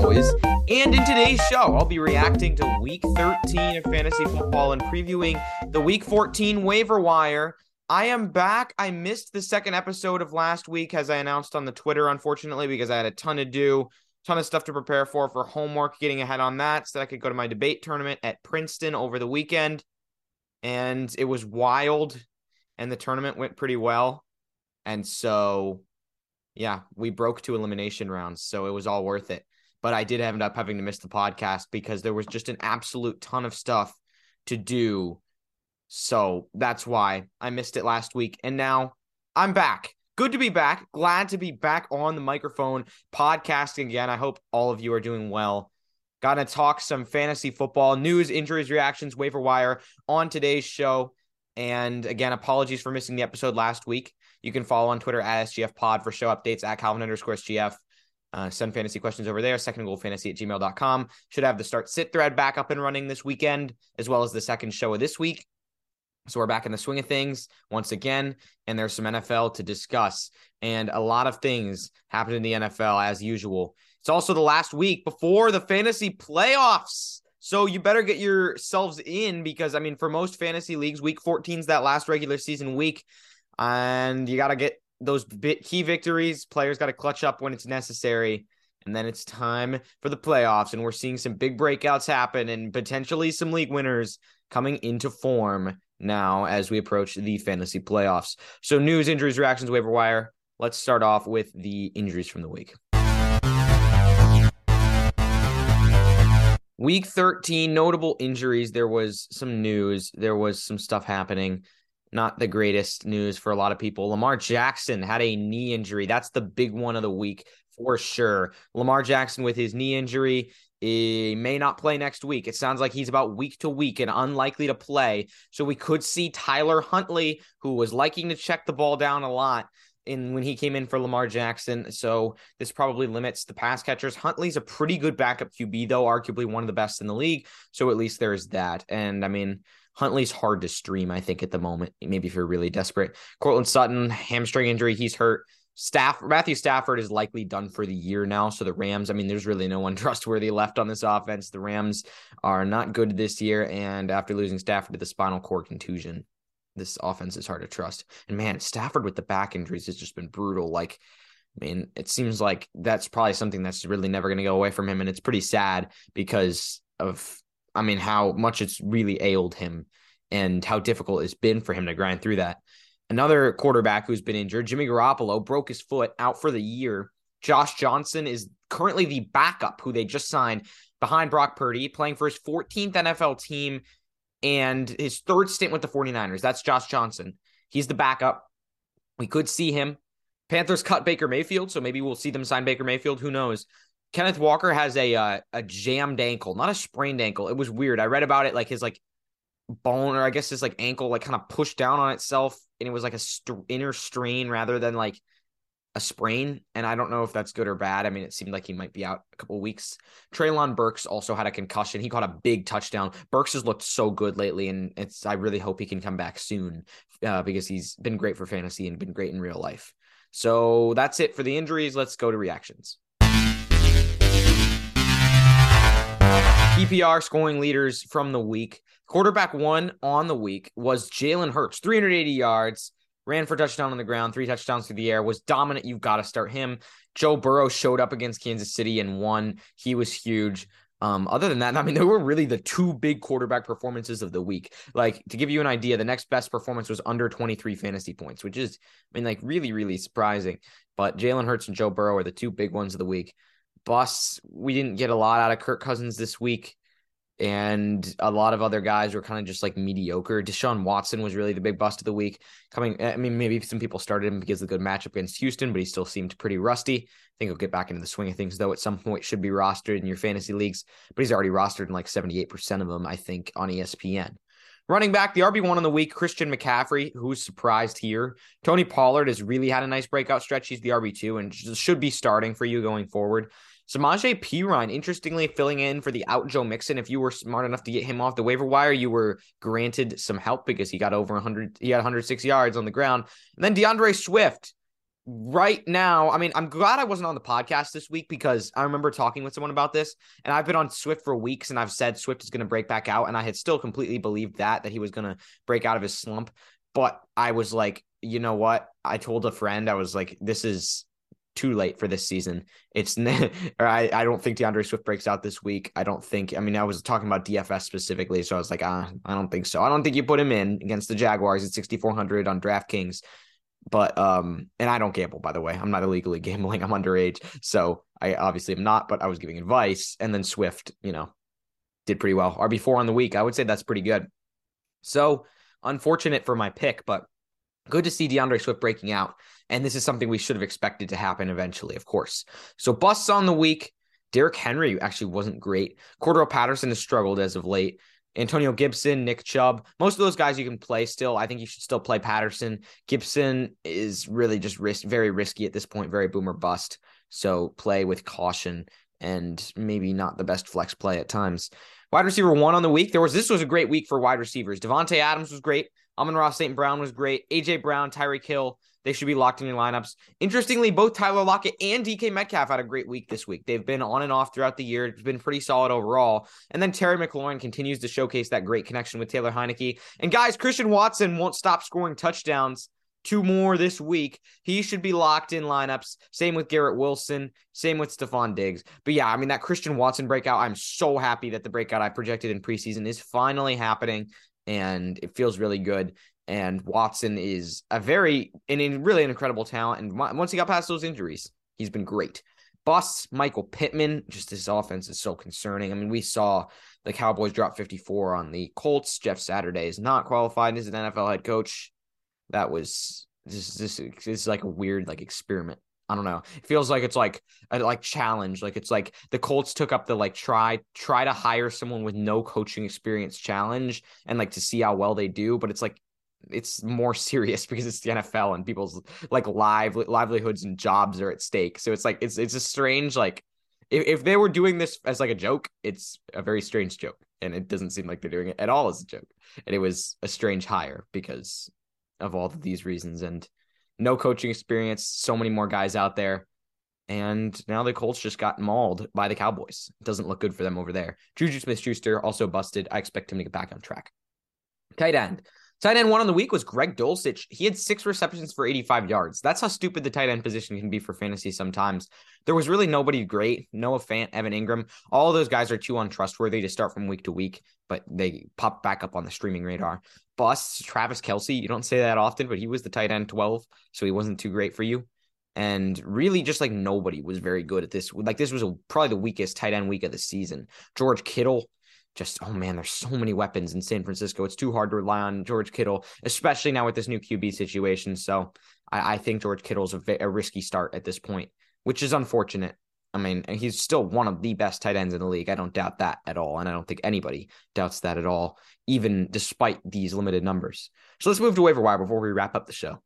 always. And in today's show, I'll be reacting to Week 13 of fantasy football and previewing the Week 14 waiver wire. I am back. I missed the second episode of last week, as I announced on the Twitter, unfortunately, because I had a ton to do, ton of stuff to prepare for for homework, getting ahead on that, so that I could go to my debate tournament at Princeton over the weekend. And it was wild, and the tournament went pretty well. And so, yeah, we broke two elimination rounds. So it was all worth it. But I did end up having to miss the podcast because there was just an absolute ton of stuff to do. So that's why I missed it last week. And now I'm back. Good to be back. Glad to be back on the microphone podcasting again. I hope all of you are doing well. Got to talk some fantasy football news, injuries, reactions, waiver wire on today's show. And again, apologies for missing the episode last week. You can follow on Twitter at SGF Pod for show updates at Calvin underscore SGF. Uh, send fantasy questions over there, second goal fantasy at gmail.com. Should have the start sit thread back up and running this weekend, as well as the second show of this week. So we're back in the swing of things once again, and there's some NFL to discuss. And a lot of things happen in the NFL as usual. It's also the last week before the fantasy playoffs. So you better get yourselves in because I mean, for most fantasy leagues, week 14 is that last regular season week and you got to get those key victories. Players got to clutch up when it's necessary. And then it's time for the playoffs. And we're seeing some big breakouts happen and potentially some league winners coming into form now as we approach the fantasy playoffs. So, news, injuries, reactions, waiver wire. Let's start off with the injuries from the week. Week 13, notable injuries. There was some news, there was some stuff happening not the greatest news for a lot of people. Lamar Jackson had a knee injury. That's the big one of the week for sure. Lamar Jackson with his knee injury he may not play next week. It sounds like he's about week to week and unlikely to play. So we could see Tyler Huntley, who was liking to check the ball down a lot in when he came in for Lamar Jackson. So this probably limits the pass catchers. Huntley's a pretty good backup QB, though, arguably one of the best in the league. So at least there's that. And I mean, Huntley's hard to stream, I think, at the moment. Maybe if you're really desperate. Courtland Sutton, hamstring injury, he's hurt. Staff Matthew Stafford is likely done for the year now. So the Rams, I mean, there's really no one trustworthy left on this offense. The Rams are not good this year, and after losing Stafford to the spinal cord contusion, this offense is hard to trust. And man, Stafford with the back injuries has just been brutal. Like, I mean, it seems like that's probably something that's really never going to go away from him, and it's pretty sad because of I mean, how much it's really ailed him and how difficult it's been for him to grind through that. Another quarterback who's been injured, Jimmy Garoppolo, broke his foot out for the year. Josh Johnson is currently the backup who they just signed behind Brock Purdy, playing for his 14th NFL team and his third stint with the 49ers. That's Josh Johnson. He's the backup. We could see him. Panthers cut Baker Mayfield, so maybe we'll see them sign Baker Mayfield. Who knows? Kenneth Walker has a uh, a jammed ankle, not a sprained ankle. It was weird. I read about it like his like bone or I guess his like ankle like kind of pushed down on itself and it was like a st- inner strain rather than like a sprain. And I don't know if that's good or bad. I mean, it seemed like he might be out a couple weeks. Treylon Burks also had a concussion. He caught a big touchdown. Burks has looked so good lately, and it's I really hope he can come back soon uh, because he's been great for fantasy and been great in real life. So that's it for the injuries. Let's go to reactions. PPR scoring leaders from the week. Quarterback one on the week was Jalen Hurts, 380 yards, ran for touchdown on the ground, three touchdowns through the air, was dominant. You've got to start him. Joe Burrow showed up against Kansas City and won. He was huge. Um, other than that, I mean, there were really the two big quarterback performances of the week. Like to give you an idea, the next best performance was under 23 fantasy points, which is, I mean, like really, really surprising. But Jalen Hurts and Joe Burrow are the two big ones of the week busts. We didn't get a lot out of Kirk Cousins this week. And a lot of other guys were kind of just like mediocre. Deshaun Watson was really the big bust of the week. Coming, I mean, maybe some people started him because of the good matchup against Houston, but he still seemed pretty rusty. I think he'll get back into the swing of things, though. At some point, should be rostered in your fantasy leagues, but he's already rostered in like seventy eight percent of them, I think, on ESPN. Running back, the RB1 on the week, Christian McCaffrey, who's surprised here. Tony Pollard has really had a nice breakout stretch. He's the RB2 and should be starting for you going forward. Samaje Perine, interestingly, filling in for the out Joe Mixon. If you were smart enough to get him off the waiver wire, you were granted some help because he got over 100, he had 106 yards on the ground. And then D'Andre Swift right now, I mean, I'm glad I wasn't on the podcast this week because I remember talking with someone about this, and I've been on Swift for weeks, and I've said Swift is going to break back out, and I had still completely believed that that he was going to break out of his slump. But I was like, you know what? I told a friend, I was like, this is too late for this season. It's or I, I don't think D'Andre Swift breaks out this week. I don't think. I mean, I was talking about DFS specifically, so I was like, ah, I don't think so. I don't think you put him in against the Jaguars at 6400 on DraftKings. But um, and I don't gamble by the way. I'm not illegally gambling. I'm underage, so I obviously am not. But I was giving advice, and then Swift, you know, did pretty well. RB four on the week. I would say that's pretty good. So unfortunate for my pick, but good to see D'Andre Swift breaking out. And this is something we should have expected to happen eventually, of course. So busts on the week. Derrick Henry actually wasn't great. Cordarrelle Patterson has struggled as of late. Antonio Gibson, Nick Chubb, most of those guys you can play still. I think you should still play Patterson. Gibson is really just risk, very risky at this point, very boomer bust. So play with caution and maybe not the best flex play at times. Wide receiver one on the week. There was this was a great week for wide receivers. Davante Adams was great. Amon-Ra St. Brown was great. AJ Brown, Tyreek Hill, they should be locked in your lineups. Interestingly, both Tyler Lockett and DK Metcalf had a great week this week. They've been on and off throughout the year. It's been pretty solid overall. And then Terry McLaurin continues to showcase that great connection with Taylor Heinicke. And guys, Christian Watson won't stop scoring touchdowns. Two more this week. He should be locked in lineups. Same with Garrett Wilson. Same with Stefon Diggs. But yeah, I mean, that Christian Watson breakout, I'm so happy that the breakout I projected in preseason is finally happening and it feels really good. And Watson is a very and really an incredible talent. And once he got past those injuries, he's been great. Busts Michael Pittman, just his offense is so concerning. I mean, we saw the Cowboys drop 54 on the Colts. Jeff Saturday is not qualified as an NFL head coach. That was this this, this is like a weird like experiment I don't know. It feels like it's like a like challenge. Like it's like the Colts took up the like try try to hire someone with no coaching experience challenge and like to see how well they do. But it's like it's more serious because it's the NFL and people's like live livelihoods and jobs are at stake. So it's like it's it's a strange like if, if they were doing this as like a joke, it's a very strange joke. And it doesn't seem like they're doing it at all as a joke. And it was a strange hire because of all of these reasons. And no coaching experience, so many more guys out there. And now the Colts just got mauled by the Cowboys. It doesn't look good for them over there. Juju Smith Schuster also busted. I expect him to get back on track. Tight end. Tight end one on the week was Greg Dulcich. He had six receptions for 85 yards. That's how stupid the tight end position can be for fantasy sometimes. There was really nobody great. Noah Fant, Evan Engram, All those guys are too untrustworthy to start from week to week, but they pop back up on the streaming radar. Busts, Travis Kelce. You don't say that often, but he was the tight end 12, so he wasn't too great for you. And really, just like nobody was very good at this. Like, this was a, probably the weakest tight end week of the season. George Kittle, just oh man, there's so many weapons in San Francisco. It's too hard to rely on George Kittle, especially now with this new QB situation. So I, I think George Kittle's a, a risky start at this point, which is unfortunate. I mean, he's still one of the best tight ends in the league. I don't doubt that at all. And I don't think anybody doubts that at all, even despite these limited numbers. So let's move to waiver wire before we wrap up the show.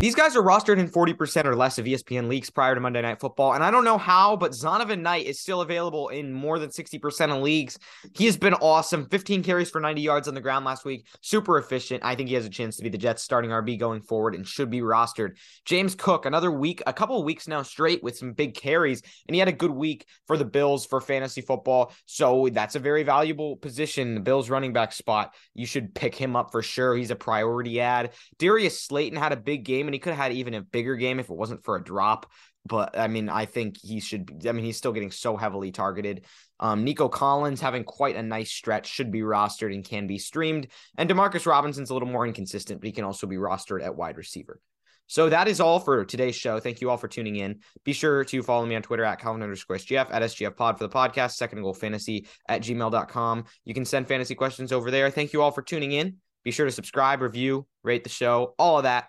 These guys are rostered in 40% or less of ESPN leagues prior to Monday Night Football. And I don't know how, but Zonovan Knight is still available in more than 60% of leagues. He has been awesome. 15 carries for 90 yards on the ground last week. Super efficient. I think he has a chance to be the Jets starting RB going forward and should be rostered. James Cook, another week, a couple of weeks now straight with some big carries. And he had a good week for the Bills for fantasy football. So that's a very valuable position. The Bills running back spot. You should pick him up for sure. He's a priority ad. Darius Slayton had a big game and he could have had even a bigger game if it wasn't for a drop. But I mean, I think he should be. I mean, he's still getting so heavily targeted. Um, Nico Collins having quite a nice stretch should be rostered and can be streamed. And Demarcus Robinson's a little more inconsistent, but he can also be rostered at wide receiver. So that is all for today's show. Thank you all for tuning in. Be sure to follow me on Twitter at Calvin underscore SGF, at SGF pod for the podcast, second goal fantasy at gmail.com. You can send fantasy questions over there. Thank you all for tuning in. Be sure to subscribe, review, rate the show, all of that